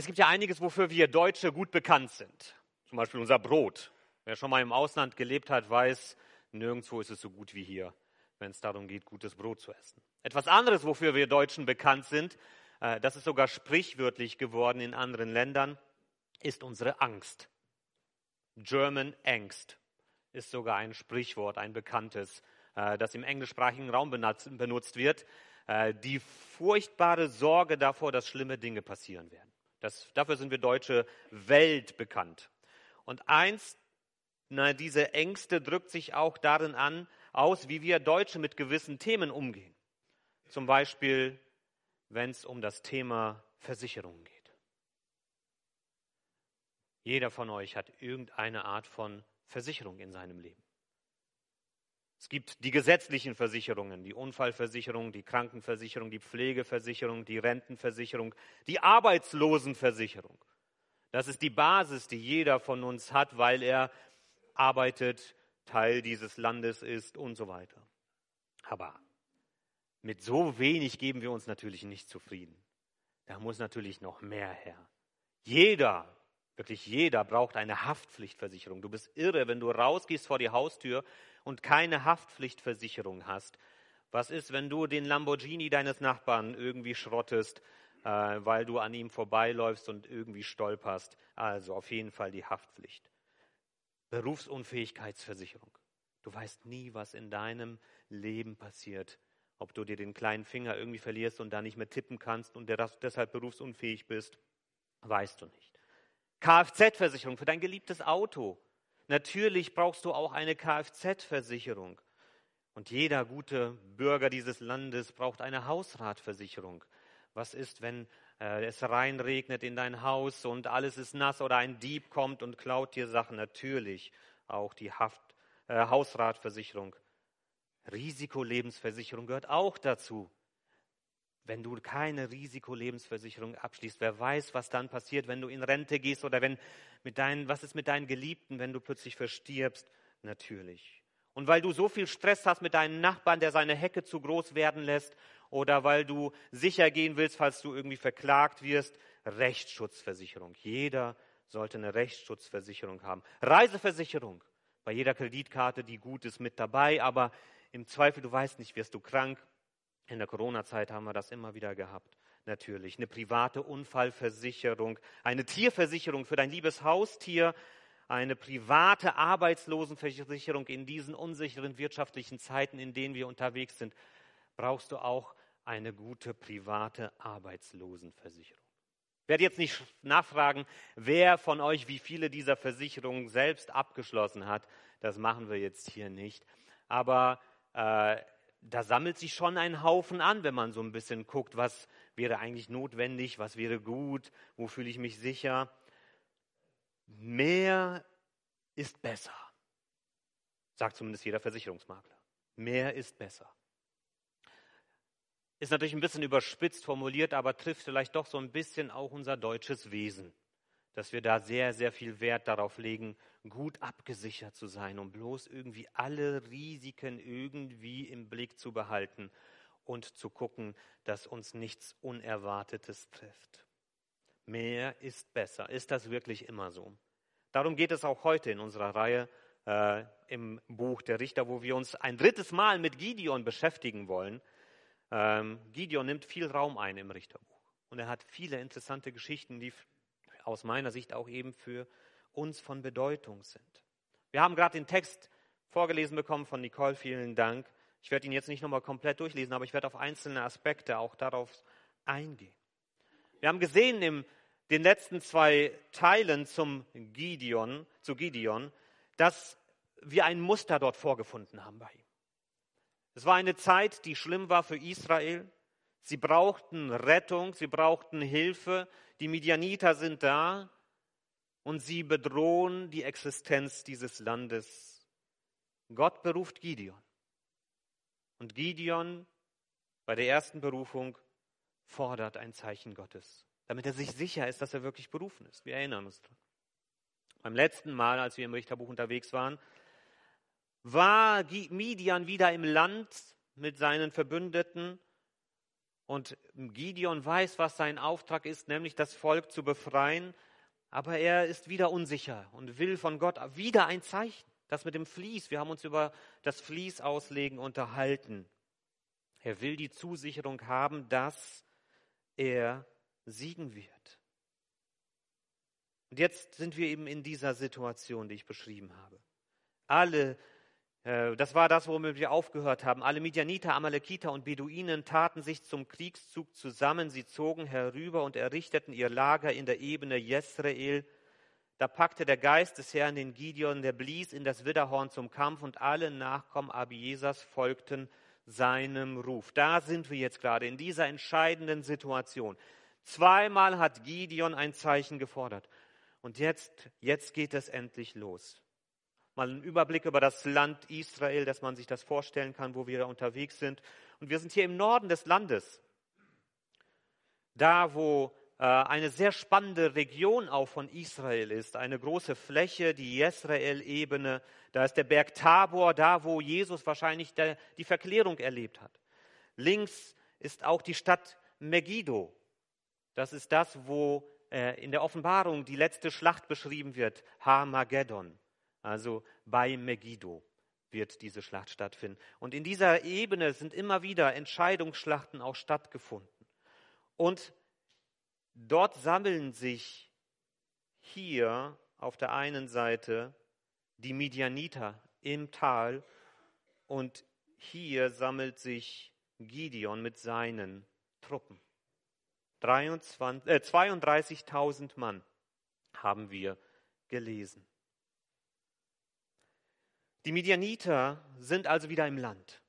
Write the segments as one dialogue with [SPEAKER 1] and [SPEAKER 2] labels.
[SPEAKER 1] Es gibt ja einiges, wofür wir Deutsche gut bekannt sind. Zum Beispiel unser Brot. Wer schon mal im Ausland gelebt hat, weiß, nirgendwo ist es so gut wie hier, wenn es darum geht, gutes Brot zu essen. Etwas anderes, wofür wir Deutschen bekannt sind, äh, das ist sogar sprichwörtlich geworden in anderen Ländern, ist unsere Angst. German Angst ist sogar ein Sprichwort, ein bekanntes, äh, das im englischsprachigen Raum benutzt wird. Äh, die furchtbare Sorge davor, dass schlimme Dinge passieren werden. Das, dafür sind wir Deutsche weltbekannt. Und eins, na, diese Ängste drückt sich auch darin an, aus, wie wir Deutsche mit gewissen Themen umgehen. Zum Beispiel, wenn es um das Thema Versicherungen geht. Jeder von euch hat irgendeine Art von Versicherung in seinem Leben. Es gibt die gesetzlichen Versicherungen, die Unfallversicherung, die Krankenversicherung, die Pflegeversicherung, die Rentenversicherung, die Arbeitslosenversicherung. Das ist die Basis, die jeder von uns hat, weil er arbeitet, Teil dieses Landes ist und so weiter. Aber mit so wenig geben wir uns natürlich nicht zufrieden. Da muss natürlich noch mehr her. Jeder Wirklich jeder braucht eine Haftpflichtversicherung. Du bist irre, wenn du rausgehst vor die Haustür und keine Haftpflichtversicherung hast. Was ist, wenn du den Lamborghini deines Nachbarn irgendwie schrottest, äh, weil du an ihm vorbeiläufst und irgendwie stolperst? Also auf jeden Fall die Haftpflicht. Berufsunfähigkeitsversicherung. Du weißt nie, was in deinem Leben passiert. Ob du dir den kleinen Finger irgendwie verlierst und da nicht mehr tippen kannst und deshalb berufsunfähig bist, weißt du nicht. Kfz-Versicherung für dein geliebtes Auto. Natürlich brauchst du auch eine Kfz-Versicherung. Und jeder gute Bürger dieses Landes braucht eine Hausratversicherung. Was ist, wenn äh, es reinregnet in dein Haus und alles ist nass oder ein Dieb kommt und klaut dir Sachen? Natürlich auch die Haft, äh, Hausratversicherung. Risikolebensversicherung gehört auch dazu wenn du keine Risikolebensversicherung abschließt. Wer weiß, was dann passiert, wenn du in Rente gehst oder wenn mit deinen, was ist mit deinen Geliebten, wenn du plötzlich verstirbst? Natürlich. Und weil du so viel Stress hast mit deinem Nachbarn, der seine Hecke zu groß werden lässt, oder weil du sicher gehen willst, falls du irgendwie verklagt wirst, Rechtsschutzversicherung. Jeder sollte eine Rechtsschutzversicherung haben. Reiseversicherung. Bei jeder Kreditkarte, die gut ist, mit dabei, aber im Zweifel, du weißt nicht, wirst du krank, in der Corona-Zeit haben wir das immer wieder gehabt. Natürlich. Eine private Unfallversicherung, eine Tierversicherung für dein liebes Haustier, eine private Arbeitslosenversicherung in diesen unsicheren wirtschaftlichen Zeiten, in denen wir unterwegs sind, brauchst du auch eine gute private Arbeitslosenversicherung. Ich werde jetzt nicht nachfragen, wer von euch wie viele dieser Versicherungen selbst abgeschlossen hat. Das machen wir jetzt hier nicht. Aber äh, da sammelt sich schon ein Haufen an, wenn man so ein bisschen guckt, was wäre eigentlich notwendig, was wäre gut, wo fühle ich mich sicher. Mehr ist besser, sagt zumindest jeder Versicherungsmakler. Mehr ist besser. Ist natürlich ein bisschen überspitzt formuliert, aber trifft vielleicht doch so ein bisschen auch unser deutsches Wesen dass wir da sehr, sehr viel Wert darauf legen, gut abgesichert zu sein, um bloß irgendwie alle Risiken irgendwie im Blick zu behalten und zu gucken, dass uns nichts Unerwartetes trifft. Mehr ist besser. Ist das wirklich immer so? Darum geht es auch heute in unserer Reihe äh, im Buch der Richter, wo wir uns ein drittes Mal mit Gideon beschäftigen wollen. Ähm, Gideon nimmt viel Raum ein im Richterbuch und er hat viele interessante Geschichten, die aus meiner Sicht auch eben für uns von Bedeutung sind. Wir haben gerade den Text vorgelesen bekommen von Nicole, vielen Dank. Ich werde ihn jetzt nicht nochmal komplett durchlesen, aber ich werde auf einzelne Aspekte auch darauf eingehen. Wir haben gesehen in den letzten zwei Teilen zum Gideon, zu Gideon, dass wir ein Muster dort vorgefunden haben bei ihm. Es war eine Zeit, die schlimm war für Israel. Sie brauchten Rettung, sie brauchten Hilfe, die Midianiter sind da und sie bedrohen die Existenz dieses Landes. Gott beruft Gideon. Und Gideon bei der ersten Berufung fordert ein Zeichen Gottes, damit er sich sicher ist, dass er wirklich berufen ist. Wir erinnern uns dran. Beim letzten Mal, als wir im Richterbuch unterwegs waren, war Midian wieder im Land mit seinen Verbündeten Und Gideon weiß, was sein Auftrag ist, nämlich das Volk zu befreien. Aber er ist wieder unsicher und will von Gott wieder ein Zeichen. Das mit dem Vlies. Wir haben uns über das Vlies auslegen unterhalten. Er will die Zusicherung haben, dass er siegen wird. Und jetzt sind wir eben in dieser Situation, die ich beschrieben habe. Alle, das war das, womit wir aufgehört haben, alle Midianiter, Amalekiter und Beduinen taten sich zum Kriegszug zusammen. Sie zogen herüber und errichteten ihr Lager in der Ebene Jesrael. Da packte der Geist des Herrn den Gideon, der blies in das Widderhorn zum Kampf und alle Nachkommen Abiesas folgten seinem Ruf. Da sind wir jetzt gerade in dieser entscheidenden Situation. Zweimal hat Gideon ein Zeichen gefordert. Und jetzt, jetzt geht es endlich los. Mal ein Überblick über das Land Israel, dass man sich das vorstellen kann, wo wir unterwegs sind. Und wir sind hier im Norden des Landes. Da, wo äh, eine sehr spannende Region auch von Israel ist, eine große Fläche, die Jesrael-Ebene. Da ist der Berg Tabor, da, wo Jesus wahrscheinlich die Verklärung erlebt hat. Links ist auch die Stadt Megiddo. Das ist das, wo äh, in der Offenbarung die letzte Schlacht beschrieben wird, Harmageddon, also bei Megiddo wird diese Schlacht stattfinden. Und in dieser Ebene sind immer wieder Entscheidungsschlachten auch stattgefunden. Und dort sammeln sich hier auf der einen Seite die Midianiter im Tal und hier sammelt sich Gideon mit seinen Truppen. 32.000 äh, Mann haben wir gelesen. Die Midianiter sind also wieder im Land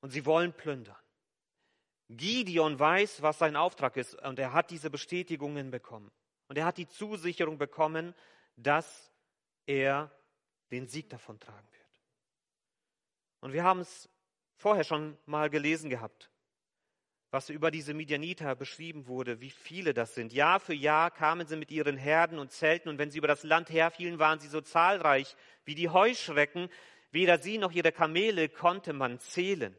[SPEAKER 1] und sie wollen plündern. Gideon weiß, was sein Auftrag ist und er hat diese Bestätigungen bekommen. Und er hat die Zusicherung bekommen, dass er den Sieg davon tragen wird. Und wir haben es vorher schon mal gelesen gehabt was über diese Midianiter beschrieben wurde, wie viele das sind. Jahr für Jahr kamen sie mit ihren Herden und Zelten und wenn sie über das Land herfielen, waren sie so zahlreich wie die Heuschrecken. Weder sie noch ihre Kamele konnte man zählen.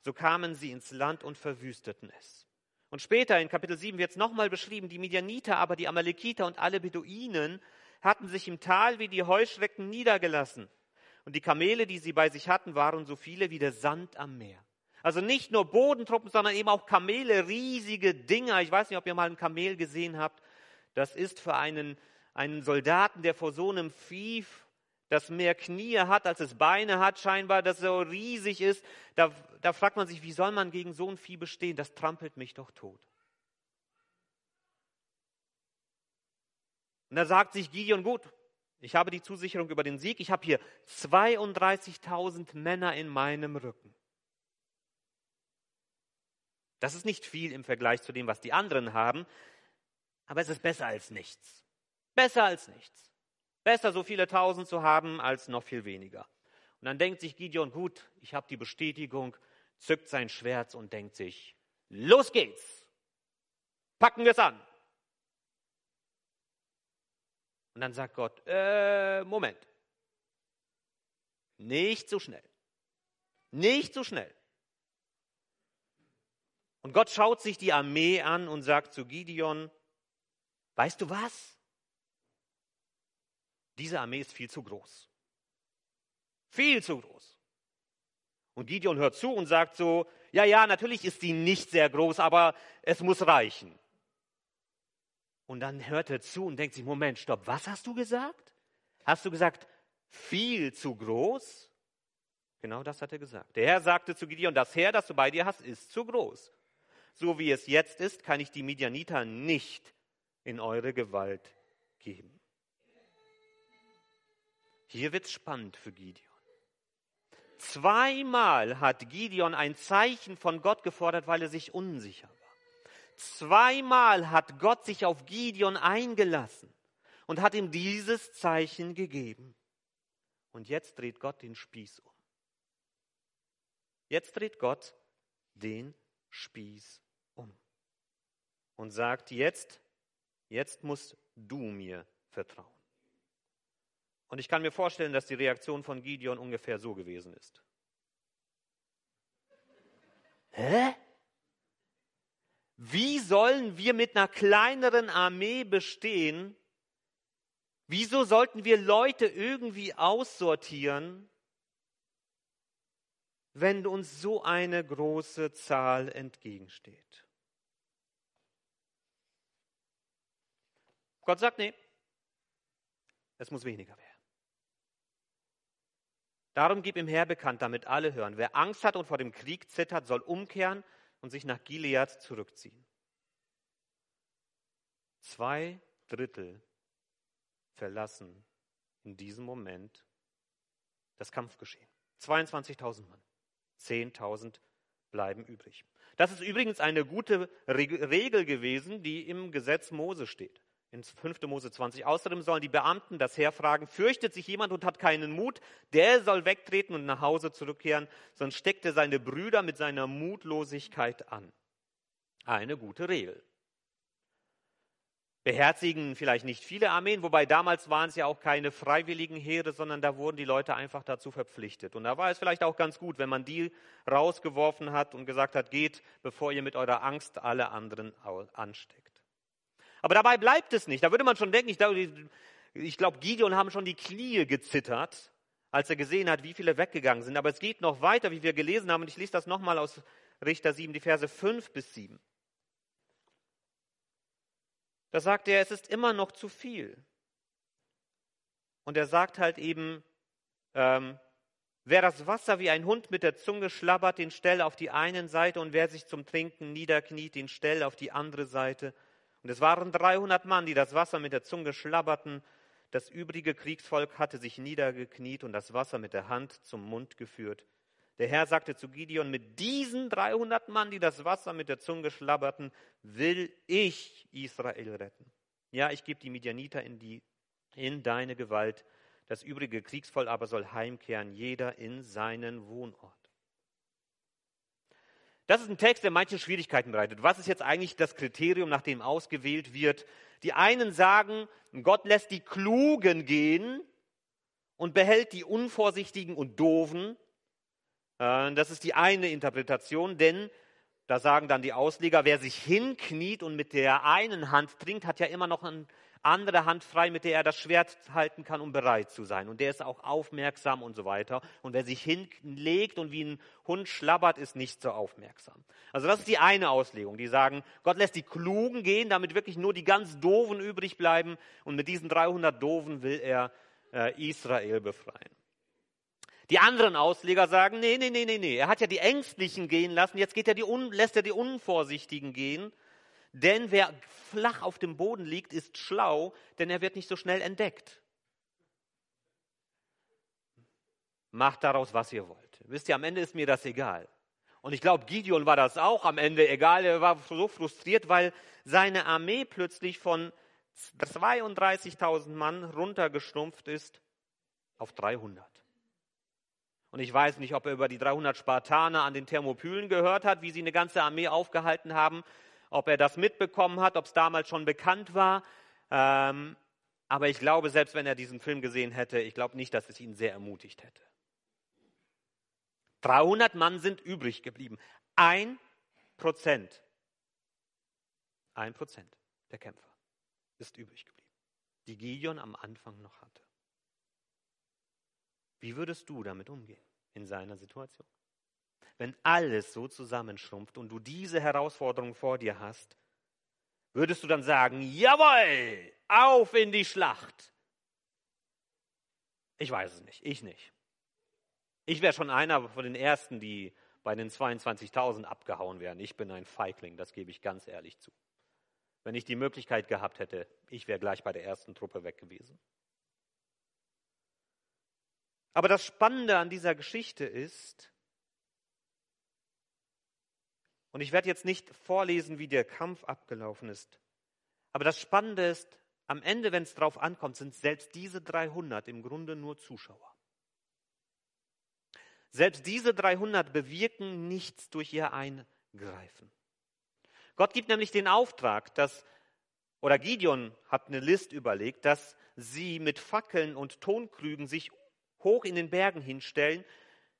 [SPEAKER 1] So kamen sie ins Land und verwüsteten es. Und später in Kapitel 7 wird es nochmal beschrieben, die Midianiter, aber die Amalekiter und alle Beduinen hatten sich im Tal wie die Heuschrecken niedergelassen. Und die Kamele, die sie bei sich hatten, waren so viele wie der Sand am Meer. Also nicht nur Bodentruppen, sondern eben auch Kamele, riesige Dinger. Ich weiß nicht, ob ihr mal ein Kamel gesehen habt. Das ist für einen, einen Soldaten, der vor so einem Vieh, das mehr Knie hat, als es Beine hat, scheinbar, das so riesig ist, da, da fragt man sich, wie soll man gegen so ein Vieh bestehen? Das trampelt mich doch tot. Und da sagt sich Gideon, gut, ich habe die Zusicherung über den Sieg, ich habe hier 32.000 Männer in meinem Rücken. Das ist nicht viel im Vergleich zu dem, was die anderen haben, aber es ist besser als nichts. Besser als nichts. Besser so viele Tausend zu haben, als noch viel weniger. Und dann denkt sich Gideon, gut, ich habe die Bestätigung, zückt sein Schwert und denkt sich, los geht's. Packen wir es an. Und dann sagt Gott, äh, Moment. Nicht so schnell. Nicht so schnell. Und Gott schaut sich die Armee an und sagt zu Gideon, weißt du was? Diese Armee ist viel zu groß. Viel zu groß. Und Gideon hört zu und sagt so, ja, ja, natürlich ist die nicht sehr groß, aber es muss reichen. Und dann hört er zu und denkt sich, Moment, stopp, was hast du gesagt? Hast du gesagt, viel zu groß? Genau das hat er gesagt. Der Herr sagte zu Gideon, das Heer, das du bei dir hast, ist zu groß so wie es jetzt ist, kann ich die Midianiter nicht in eure Gewalt geben. Hier wird es spannend für Gideon. Zweimal hat Gideon ein Zeichen von Gott gefordert, weil er sich unsicher war. Zweimal hat Gott sich auf Gideon eingelassen und hat ihm dieses Zeichen gegeben. Und jetzt dreht Gott den Spieß um. Jetzt dreht Gott den Spieß um und sagt, jetzt, jetzt musst du mir vertrauen. Und ich kann mir vorstellen, dass die Reaktion von Gideon ungefähr so gewesen ist. Hä? Wie sollen wir mit einer kleineren Armee bestehen? Wieso sollten wir Leute irgendwie aussortieren, wenn uns so eine große Zahl entgegensteht? Gott sagt, nee, es muss weniger werden. Darum gib ihm Herr bekannt, damit alle hören. Wer Angst hat und vor dem Krieg zittert, soll umkehren und sich nach Gilead zurückziehen. Zwei Drittel verlassen in diesem Moment das Kampfgeschehen. 22.000 Mann. 10.000 bleiben übrig. Das ist übrigens eine gute Regel gewesen, die im Gesetz Mose steht. In 5. Mose 20. Außerdem sollen die Beamten das Heer fragen, fürchtet sich jemand und hat keinen Mut, der soll wegtreten und nach Hause zurückkehren, sonst steckt er seine Brüder mit seiner Mutlosigkeit an. Eine gute Regel. Beherzigen vielleicht nicht viele Armeen, wobei damals waren es ja auch keine freiwilligen Heere, sondern da wurden die Leute einfach dazu verpflichtet. Und da war es vielleicht auch ganz gut, wenn man die rausgeworfen hat und gesagt hat, geht, bevor ihr mit eurer Angst alle anderen ansteckt. Aber dabei bleibt es nicht. Da würde man schon denken, ich glaube, ich glaube, Gideon haben schon die Knie gezittert, als er gesehen hat, wie viele weggegangen sind. Aber es geht noch weiter, wie wir gelesen haben. Und ich lese das nochmal aus Richter 7, die Verse 5 bis 7. Da sagt er, es ist immer noch zu viel. Und er sagt halt eben, ähm, wer das Wasser wie ein Hund mit der Zunge schlabbert, den stell auf die einen Seite und wer sich zum Trinken niederkniet, den stell auf die andere Seite. Und es waren 300 Mann, die das Wasser mit der Zunge schlabberten. Das übrige Kriegsvolk hatte sich niedergekniet und das Wasser mit der Hand zum Mund geführt. Der Herr sagte zu Gideon, mit diesen 300 Mann, die das Wasser mit der Zunge schlabberten, will ich Israel retten. Ja, ich gebe die Midianiter in, die, in deine Gewalt. Das übrige Kriegsvolk aber soll heimkehren, jeder in seinen Wohnort. Das ist ein Text, der manche Schwierigkeiten bereitet. Was ist jetzt eigentlich das Kriterium, nach dem ausgewählt wird? Die einen sagen, Gott lässt die Klugen gehen und behält die Unvorsichtigen und Doofen. Äh, das ist die eine Interpretation, denn da sagen dann die Ausleger, wer sich hinkniet und mit der einen Hand trinkt, hat ja immer noch ein andere Hand frei, mit der er das Schwert halten kann, um bereit zu sein. Und der ist auch aufmerksam und so weiter. Und wer sich hinlegt und wie ein Hund schlabbert, ist nicht so aufmerksam. Also das ist die eine Auslegung. Die sagen, Gott lässt die Klugen gehen, damit wirklich nur die ganz Doofen übrig bleiben. Und mit diesen 300 Doofen will er äh, Israel befreien. Die anderen Ausleger sagen, nee, nee, nee, nee, nee. Er hat ja die Ängstlichen gehen lassen, jetzt geht er die, lässt er die Unvorsichtigen gehen. Denn wer flach auf dem Boden liegt, ist schlau, denn er wird nicht so schnell entdeckt. Macht daraus, was ihr wollt. Wisst ihr, am Ende ist mir das egal. Und ich glaube, Gideon war das auch am Ende egal. Er war so frustriert, weil seine Armee plötzlich von 32.000 Mann runtergestumpft ist auf 300. Und ich weiß nicht, ob er über die 300 Spartaner an den Thermopylen gehört hat, wie sie eine ganze Armee aufgehalten haben ob er das mitbekommen hat, ob es damals schon bekannt war. Ähm, aber ich glaube, selbst wenn er diesen Film gesehen hätte, ich glaube nicht, dass es ihn sehr ermutigt hätte. 300 Mann sind übrig geblieben. Ein Prozent. Ein Prozent der Kämpfer ist übrig geblieben, die Gideon am Anfang noch hatte. Wie würdest du damit umgehen in seiner Situation? Wenn alles so zusammenschrumpft und du diese Herausforderung vor dir hast, würdest du dann sagen, jawohl, auf in die Schlacht? Ich weiß es nicht, ich nicht. Ich wäre schon einer von den Ersten, die bei den 22.000 abgehauen wären. Ich bin ein Feigling, das gebe ich ganz ehrlich zu. Wenn ich die Möglichkeit gehabt hätte, ich wäre gleich bei der ersten Truppe weg gewesen. Aber das Spannende an dieser Geschichte ist, und ich werde jetzt nicht vorlesen, wie der Kampf abgelaufen ist. Aber das Spannende ist, am Ende, wenn es drauf ankommt, sind selbst diese 300 im Grunde nur Zuschauer. Selbst diese 300 bewirken nichts durch ihr Eingreifen. Gott gibt nämlich den Auftrag, dass, oder Gideon hat eine List überlegt, dass sie mit Fackeln und Tonkrügen sich hoch in den Bergen hinstellen,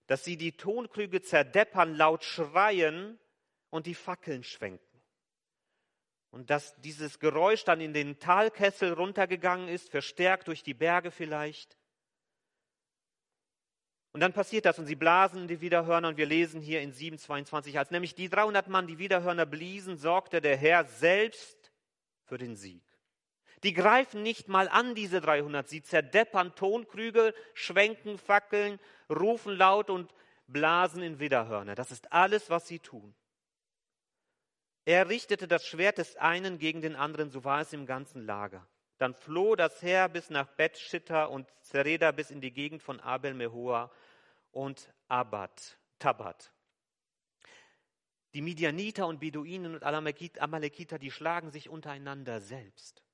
[SPEAKER 1] dass sie die Tonkrüge zerdeppern, laut schreien und die Fackeln schwenken. Und dass dieses Geräusch dann in den Talkessel runtergegangen ist, verstärkt durch die Berge vielleicht. Und dann passiert das und sie blasen die Widerhörner und wir lesen hier in 7,22, als nämlich die 300 Mann die Widerhörner bliesen, sorgte der Herr selbst für den Sieg. Die greifen nicht mal an, diese 300. Sie zerdeppern Tonkrüge, schwenken Fackeln, rufen laut und blasen in Widerhörner. Das ist alles, was sie tun. Er richtete das Schwert des einen gegen den anderen, so war es im ganzen Lager. Dann floh das Heer bis nach Bethshitta und Zereda bis in die Gegend von Abel Mehoa und Abad, Tabat. Die Midianiter und Beduinen und Amalekiter, die schlagen sich untereinander selbst.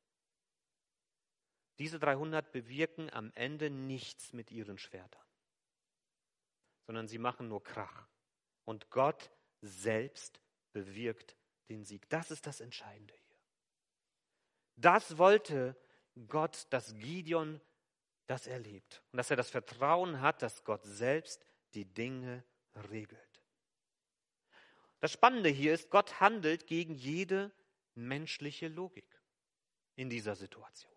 [SPEAKER 1] Diese 300 bewirken am Ende nichts mit ihren Schwertern, sondern sie machen nur Krach. Und Gott selbst bewirkt den Sieg. Das ist das Entscheidende hier. Das wollte Gott, dass Gideon das erlebt und dass er das Vertrauen hat, dass Gott selbst die Dinge regelt. Das Spannende hier ist, Gott handelt gegen jede menschliche Logik in dieser Situation.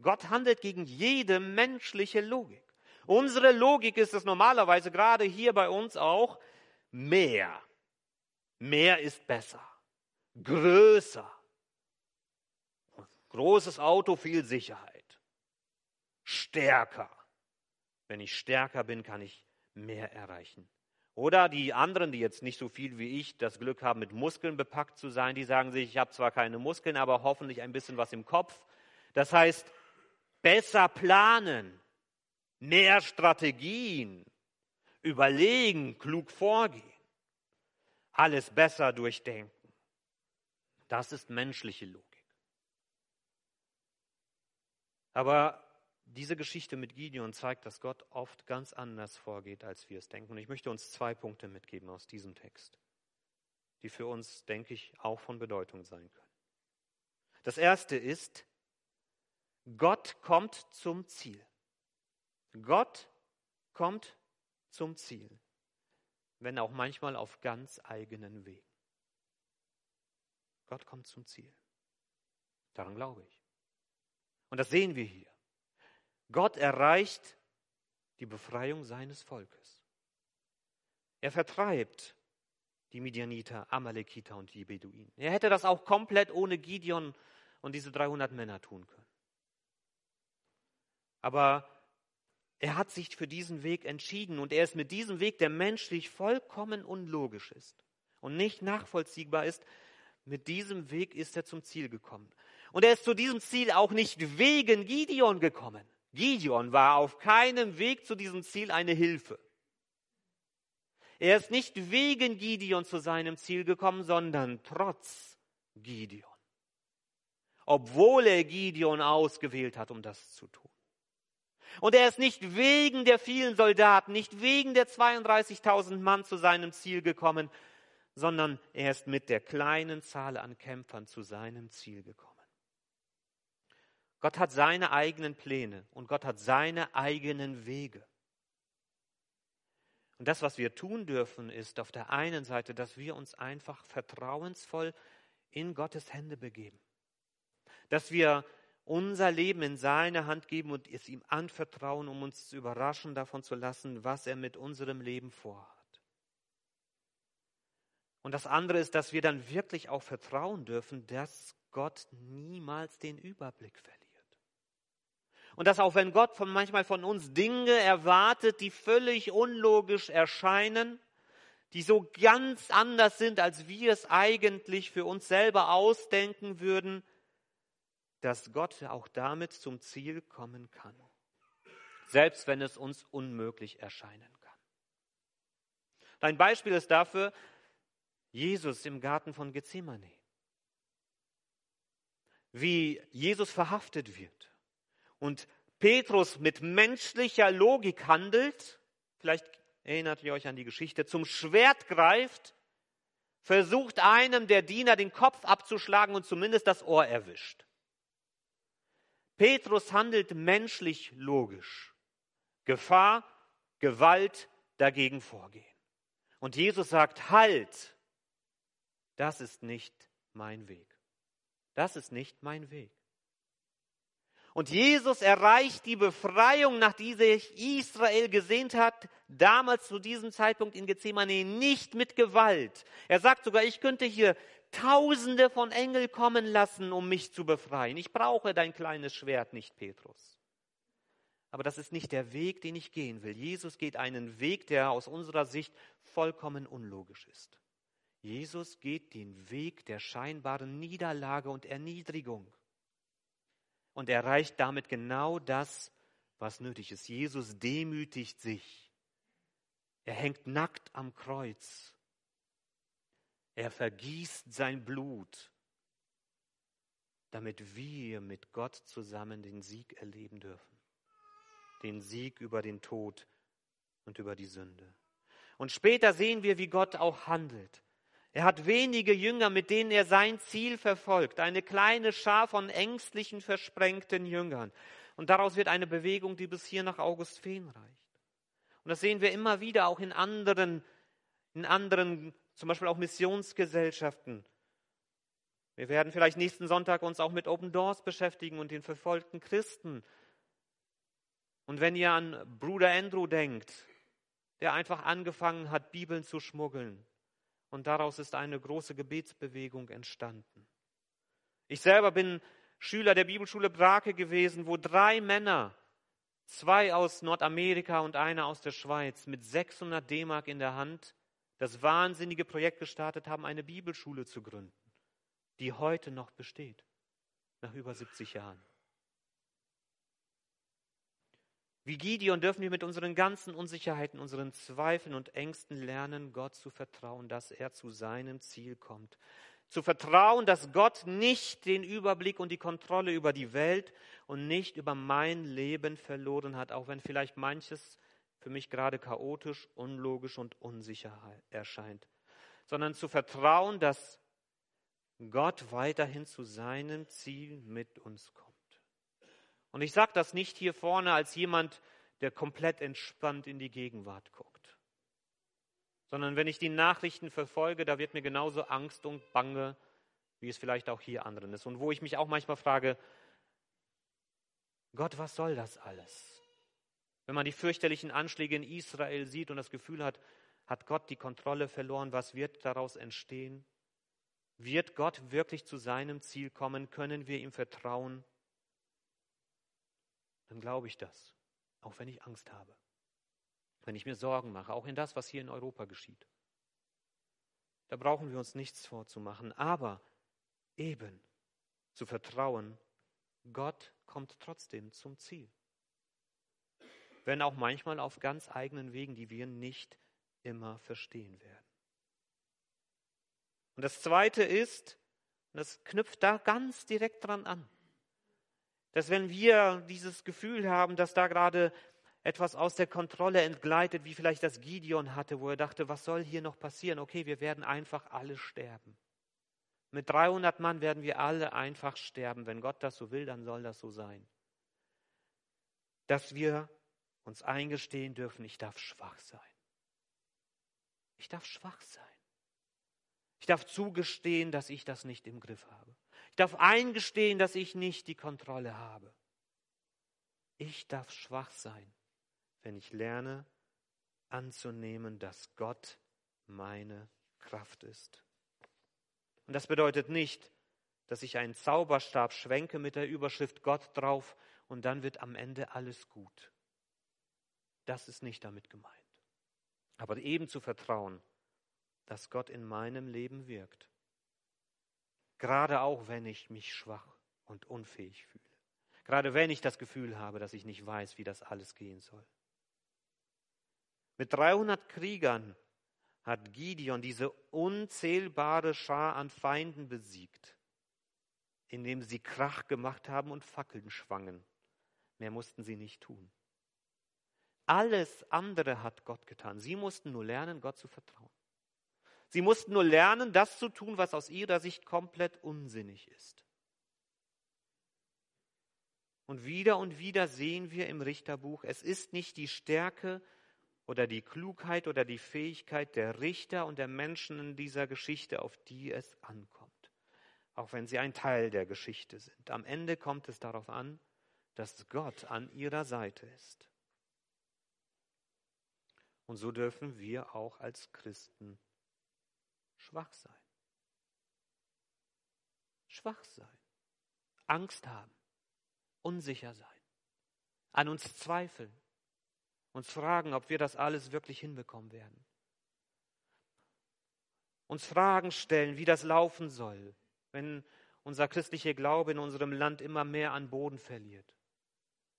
[SPEAKER 1] Gott handelt gegen jede menschliche Logik. Unsere Logik ist es normalerweise, gerade hier bei uns auch, mehr. Mehr ist besser. Größer. Großes Auto, viel Sicherheit. Stärker. Wenn ich stärker bin, kann ich mehr erreichen. Oder die anderen, die jetzt nicht so viel wie ich das Glück haben, mit Muskeln bepackt zu sein, die sagen sich, ich habe zwar keine Muskeln, aber hoffentlich ein bisschen was im Kopf. Das heißt, besser planen, mehr Strategien, überlegen, klug vorgehen, alles besser durchdenken. Das ist menschliche Logik. Aber diese Geschichte mit Gideon zeigt, dass Gott oft ganz anders vorgeht, als wir es denken. Und ich möchte uns zwei Punkte mitgeben aus diesem Text, die für uns, denke ich, auch von Bedeutung sein können. Das erste ist, Gott kommt zum Ziel. Gott kommt zum Ziel, wenn auch manchmal auf ganz eigenen Wegen. Gott kommt zum Ziel. Daran glaube ich. Und das sehen wir hier. Gott erreicht die Befreiung seines Volkes. Er vertreibt die Midianiter, Amalekiter und die Beduinen. Er hätte das auch komplett ohne Gideon und diese 300 Männer tun können. Aber er hat sich für diesen Weg entschieden und er ist mit diesem Weg, der menschlich vollkommen unlogisch ist und nicht nachvollziehbar ist, mit diesem Weg ist er zum Ziel gekommen. Und er ist zu diesem Ziel auch nicht wegen Gideon gekommen. Gideon war auf keinem Weg zu diesem Ziel eine Hilfe. Er ist nicht wegen Gideon zu seinem Ziel gekommen, sondern trotz Gideon. Obwohl er Gideon ausgewählt hat, um das zu tun. Und er ist nicht wegen der vielen Soldaten, nicht wegen der 32.000 Mann zu seinem Ziel gekommen, sondern er ist mit der kleinen Zahl an Kämpfern zu seinem Ziel gekommen. Gott hat seine eigenen Pläne und Gott hat seine eigenen Wege. Und das, was wir tun dürfen, ist auf der einen Seite, dass wir uns einfach vertrauensvoll in Gottes Hände begeben. Dass wir unser Leben in seine Hand geben und es ihm anvertrauen, um uns zu überraschen davon zu lassen, was er mit unserem Leben vorhat. Und das andere ist, dass wir dann wirklich auch vertrauen dürfen, dass Gott niemals den Überblick verliert. Und dass auch wenn Gott von manchmal von uns Dinge erwartet, die völlig unlogisch erscheinen, die so ganz anders sind, als wir es eigentlich für uns selber ausdenken würden, dass Gott auch damit zum Ziel kommen kann, selbst wenn es uns unmöglich erscheinen kann. Ein Beispiel ist dafür Jesus im Garten von Gethsemane. Wie Jesus verhaftet wird und Petrus mit menschlicher Logik handelt, vielleicht erinnert ihr euch an die Geschichte, zum Schwert greift, versucht einem der Diener den Kopf abzuschlagen und zumindest das Ohr erwischt. Petrus handelt menschlich logisch. Gefahr, Gewalt dagegen vorgehen. Und Jesus sagt, halt, das ist nicht mein Weg. Das ist nicht mein Weg. Und Jesus erreicht die Befreiung, nach die sich Israel gesehnt hat, damals zu diesem Zeitpunkt in Gethsemane nicht mit Gewalt. Er sagt sogar, ich könnte hier Tausende von Engeln kommen lassen, um mich zu befreien. Ich brauche dein kleines Schwert nicht, Petrus. Aber das ist nicht der Weg, den ich gehen will. Jesus geht einen Weg, der aus unserer Sicht vollkommen unlogisch ist. Jesus geht den Weg der scheinbaren Niederlage und Erniedrigung und erreicht damit genau das, was nötig ist. Jesus demütigt sich. Er hängt nackt am Kreuz. Er vergießt sein Blut, damit wir mit Gott zusammen den Sieg erleben dürfen. Den Sieg über den Tod und über die Sünde. Und später sehen wir, wie Gott auch handelt. Er hat wenige Jünger, mit denen er sein Ziel verfolgt. Eine kleine Schar von ängstlichen, versprengten Jüngern. Und daraus wird eine Bewegung, die bis hier nach August Feen reicht. Und das sehen wir immer wieder auch in anderen, in anderen, zum Beispiel auch Missionsgesellschaften. Wir werden vielleicht nächsten Sonntag uns auch mit Open Doors beschäftigen und den verfolgten Christen. Und wenn ihr an Bruder Andrew denkt, der einfach angefangen hat, Bibeln zu schmuggeln, und daraus ist eine große Gebetsbewegung entstanden. Ich selber bin Schüler der Bibelschule Brake gewesen, wo drei Männer, zwei aus Nordamerika und einer aus der Schweiz, mit 600 D-Mark in der Hand das wahnsinnige Projekt gestartet haben, eine Bibelschule zu gründen, die heute noch besteht, nach über 70 Jahren. Wie Gideon dürfen wir mit unseren ganzen Unsicherheiten, unseren Zweifeln und Ängsten lernen, Gott zu vertrauen, dass er zu seinem Ziel kommt. Zu vertrauen, dass Gott nicht den Überblick und die Kontrolle über die Welt und nicht über mein Leben verloren hat, auch wenn vielleicht manches für mich gerade chaotisch, unlogisch und unsicher erscheint, sondern zu vertrauen, dass Gott weiterhin zu seinem Ziel mit uns kommt. Und ich sage das nicht hier vorne als jemand, der komplett entspannt in die Gegenwart guckt, sondern wenn ich die Nachrichten verfolge, da wird mir genauso Angst und Bange, wie es vielleicht auch hier anderen ist. Und wo ich mich auch manchmal frage, Gott, was soll das alles? Wenn man die fürchterlichen Anschläge in Israel sieht und das Gefühl hat, hat Gott die Kontrolle verloren, was wird daraus entstehen? Wird Gott wirklich zu seinem Ziel kommen? Können wir ihm vertrauen? Dann glaube ich das, auch wenn ich Angst habe, wenn ich mir Sorgen mache, auch in das, was hier in Europa geschieht. Da brauchen wir uns nichts vorzumachen, aber eben zu vertrauen, Gott kommt trotzdem zum Ziel. Wenn auch manchmal auf ganz eigenen Wegen, die wir nicht immer verstehen werden. Und das Zweite ist, und das knüpft da ganz direkt dran an, dass wenn wir dieses Gefühl haben, dass da gerade etwas aus der Kontrolle entgleitet, wie vielleicht das Gideon hatte, wo er dachte, was soll hier noch passieren? Okay, wir werden einfach alle sterben. Mit 300 Mann werden wir alle einfach sterben. Wenn Gott das so will, dann soll das so sein. Dass wir uns eingestehen dürfen, ich darf schwach sein. Ich darf schwach sein. Ich darf zugestehen, dass ich das nicht im Griff habe. Ich darf eingestehen, dass ich nicht die Kontrolle habe. Ich darf schwach sein, wenn ich lerne anzunehmen, dass Gott meine Kraft ist. Und das bedeutet nicht, dass ich einen Zauberstab schwenke mit der Überschrift Gott drauf und dann wird am Ende alles gut. Das ist nicht damit gemeint. Aber eben zu vertrauen, dass Gott in meinem Leben wirkt Gerade auch, wenn ich mich schwach und unfähig fühle. Gerade wenn ich das Gefühl habe, dass ich nicht weiß, wie das alles gehen soll. Mit 300 Kriegern hat Gideon diese unzählbare Schar an Feinden besiegt, indem sie Krach gemacht haben und Fackeln schwangen. Mehr mussten sie nicht tun. Alles andere hat Gott getan. Sie mussten nur lernen, Gott zu vertrauen. Sie mussten nur lernen, das zu tun, was aus ihrer Sicht komplett unsinnig ist. Und wieder und wieder sehen wir im Richterbuch, es ist nicht die Stärke oder die Klugheit oder die Fähigkeit der Richter und der Menschen in dieser Geschichte, auf die es ankommt. auch wenn sie ein Teil der Geschichte sind. Am Ende kommt es darauf an, dass Gott an ihrer Seite ist. Und so dürfen wir auch als Christen schwach sein. Schwach sein, Angst haben, unsicher sein, an uns zweifeln, uns fragen, ob wir das alles wirklich hinbekommen werden. Uns Fragen stellen, wie das laufen soll, wenn unser christlicher Glaube in unserem Land immer mehr an Boden verliert.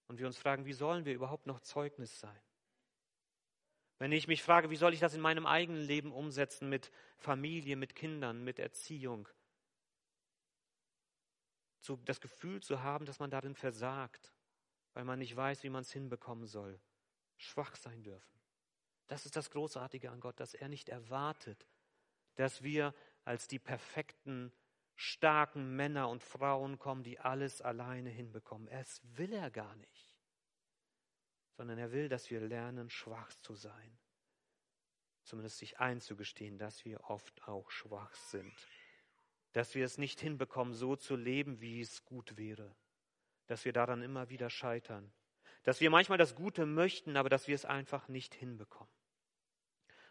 [SPEAKER 1] Und wir uns fragen, wie sollen wir überhaupt noch Zeugnis sein? Wenn ich mich frage, wie soll ich das in meinem eigenen Leben umsetzen mit Familie, mit Kindern, mit Erziehung? Zu, das Gefühl zu haben, dass man darin versagt, weil man nicht weiß, wie man es hinbekommen soll. Schwach sein dürfen. Das ist das Großartige an Gott, dass er nicht erwartet, dass wir als die perfekten, starken Männer und Frauen kommen, die alles alleine hinbekommen. Es will er gar nicht sondern er will, dass wir lernen, schwach zu sein. Zumindest sich einzugestehen, dass wir oft auch schwach sind. Dass wir es nicht hinbekommen, so zu leben, wie es gut wäre. Dass wir daran immer wieder scheitern. Dass wir manchmal das Gute möchten, aber dass wir es einfach nicht hinbekommen.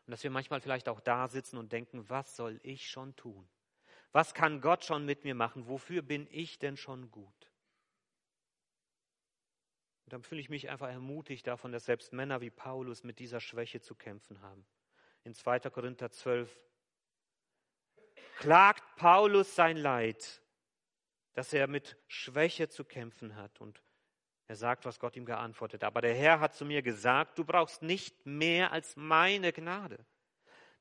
[SPEAKER 1] Und dass wir manchmal vielleicht auch da sitzen und denken, was soll ich schon tun? Was kann Gott schon mit mir machen? Wofür bin ich denn schon gut? Und dann fühle ich mich einfach ermutigt davon, dass selbst Männer wie Paulus mit dieser Schwäche zu kämpfen haben. In 2. Korinther 12 klagt Paulus sein Leid, dass er mit Schwäche zu kämpfen hat. Und er sagt, was Gott ihm geantwortet. Aber der Herr hat zu mir gesagt, du brauchst nicht mehr als meine Gnade.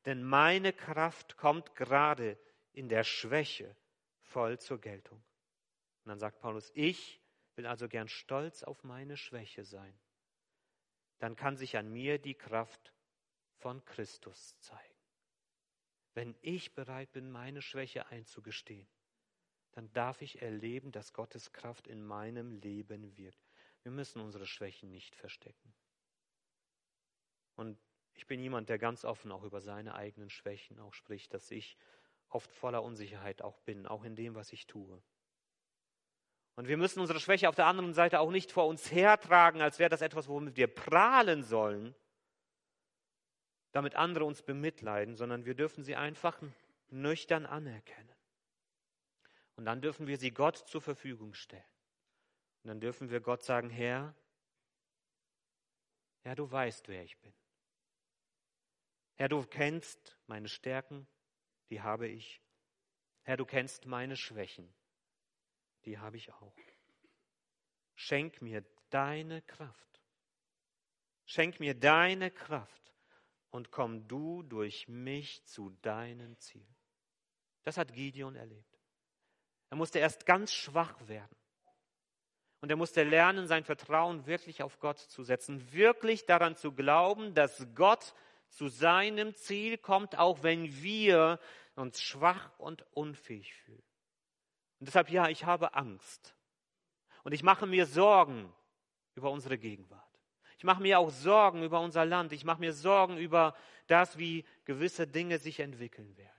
[SPEAKER 1] Denn meine Kraft kommt gerade in der Schwäche voll zur Geltung. Und dann sagt Paulus, ich will also gern stolz auf meine Schwäche sein. Dann kann sich an mir die Kraft von Christus zeigen. Wenn ich bereit bin, meine Schwäche einzugestehen, dann darf ich erleben, dass Gottes Kraft in meinem Leben wirkt. Wir müssen unsere Schwächen nicht verstecken. Und ich bin jemand, der ganz offen auch über seine eigenen Schwächen auch spricht, dass ich oft voller Unsicherheit auch bin, auch in dem, was ich tue. Und wir müssen unsere Schwäche auf der anderen Seite auch nicht vor uns hertragen, als wäre das etwas, womit wir prahlen sollen, damit andere uns bemitleiden, sondern wir dürfen sie einfach nüchtern anerkennen. Und dann dürfen wir sie Gott zur Verfügung stellen. Und dann dürfen wir Gott sagen, Herr, Herr, du weißt, wer ich bin. Herr, du kennst meine Stärken, die habe ich. Herr, du kennst meine Schwächen, die habe ich auch. Schenk mir deine Kraft. Schenk mir deine Kraft und komm du durch mich zu deinem Ziel. Das hat Gideon erlebt. Er musste erst ganz schwach werden. Und er musste lernen, sein Vertrauen wirklich auf Gott zu setzen, wirklich daran zu glauben, dass Gott zu seinem Ziel kommt, auch wenn wir uns schwach und unfähig fühlen. Und deshalb, ja, ich habe Angst. Und ich mache mir Sorgen über unsere Gegenwart. Ich mache mir auch Sorgen über unser Land. Ich mache mir Sorgen über das, wie gewisse Dinge sich entwickeln werden.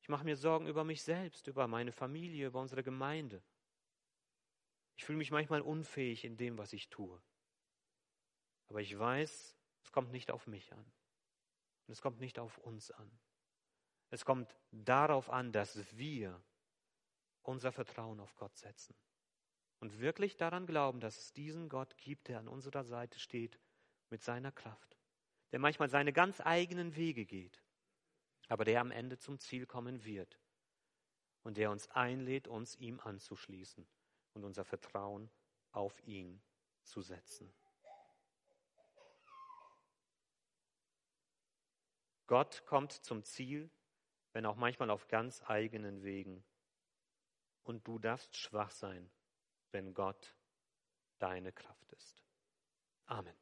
[SPEAKER 1] Ich mache mir Sorgen über mich selbst, über meine Familie, über unsere Gemeinde. Ich fühle mich manchmal unfähig in dem, was ich tue. Aber ich weiß, es kommt nicht auf mich an. Und es kommt nicht auf uns an. Es kommt darauf an, dass wir unser Vertrauen auf Gott setzen und wirklich daran glauben, dass es diesen Gott gibt, der an unserer Seite steht mit seiner Kraft, der manchmal seine ganz eigenen Wege geht, aber der am Ende zum Ziel kommen wird und der uns einlädt, uns ihm anzuschließen und unser Vertrauen auf ihn zu setzen. Gott kommt zum Ziel, wenn auch manchmal auf ganz eigenen Wegen und du darfst schwach sein, wenn Gott deine Kraft ist. Amen.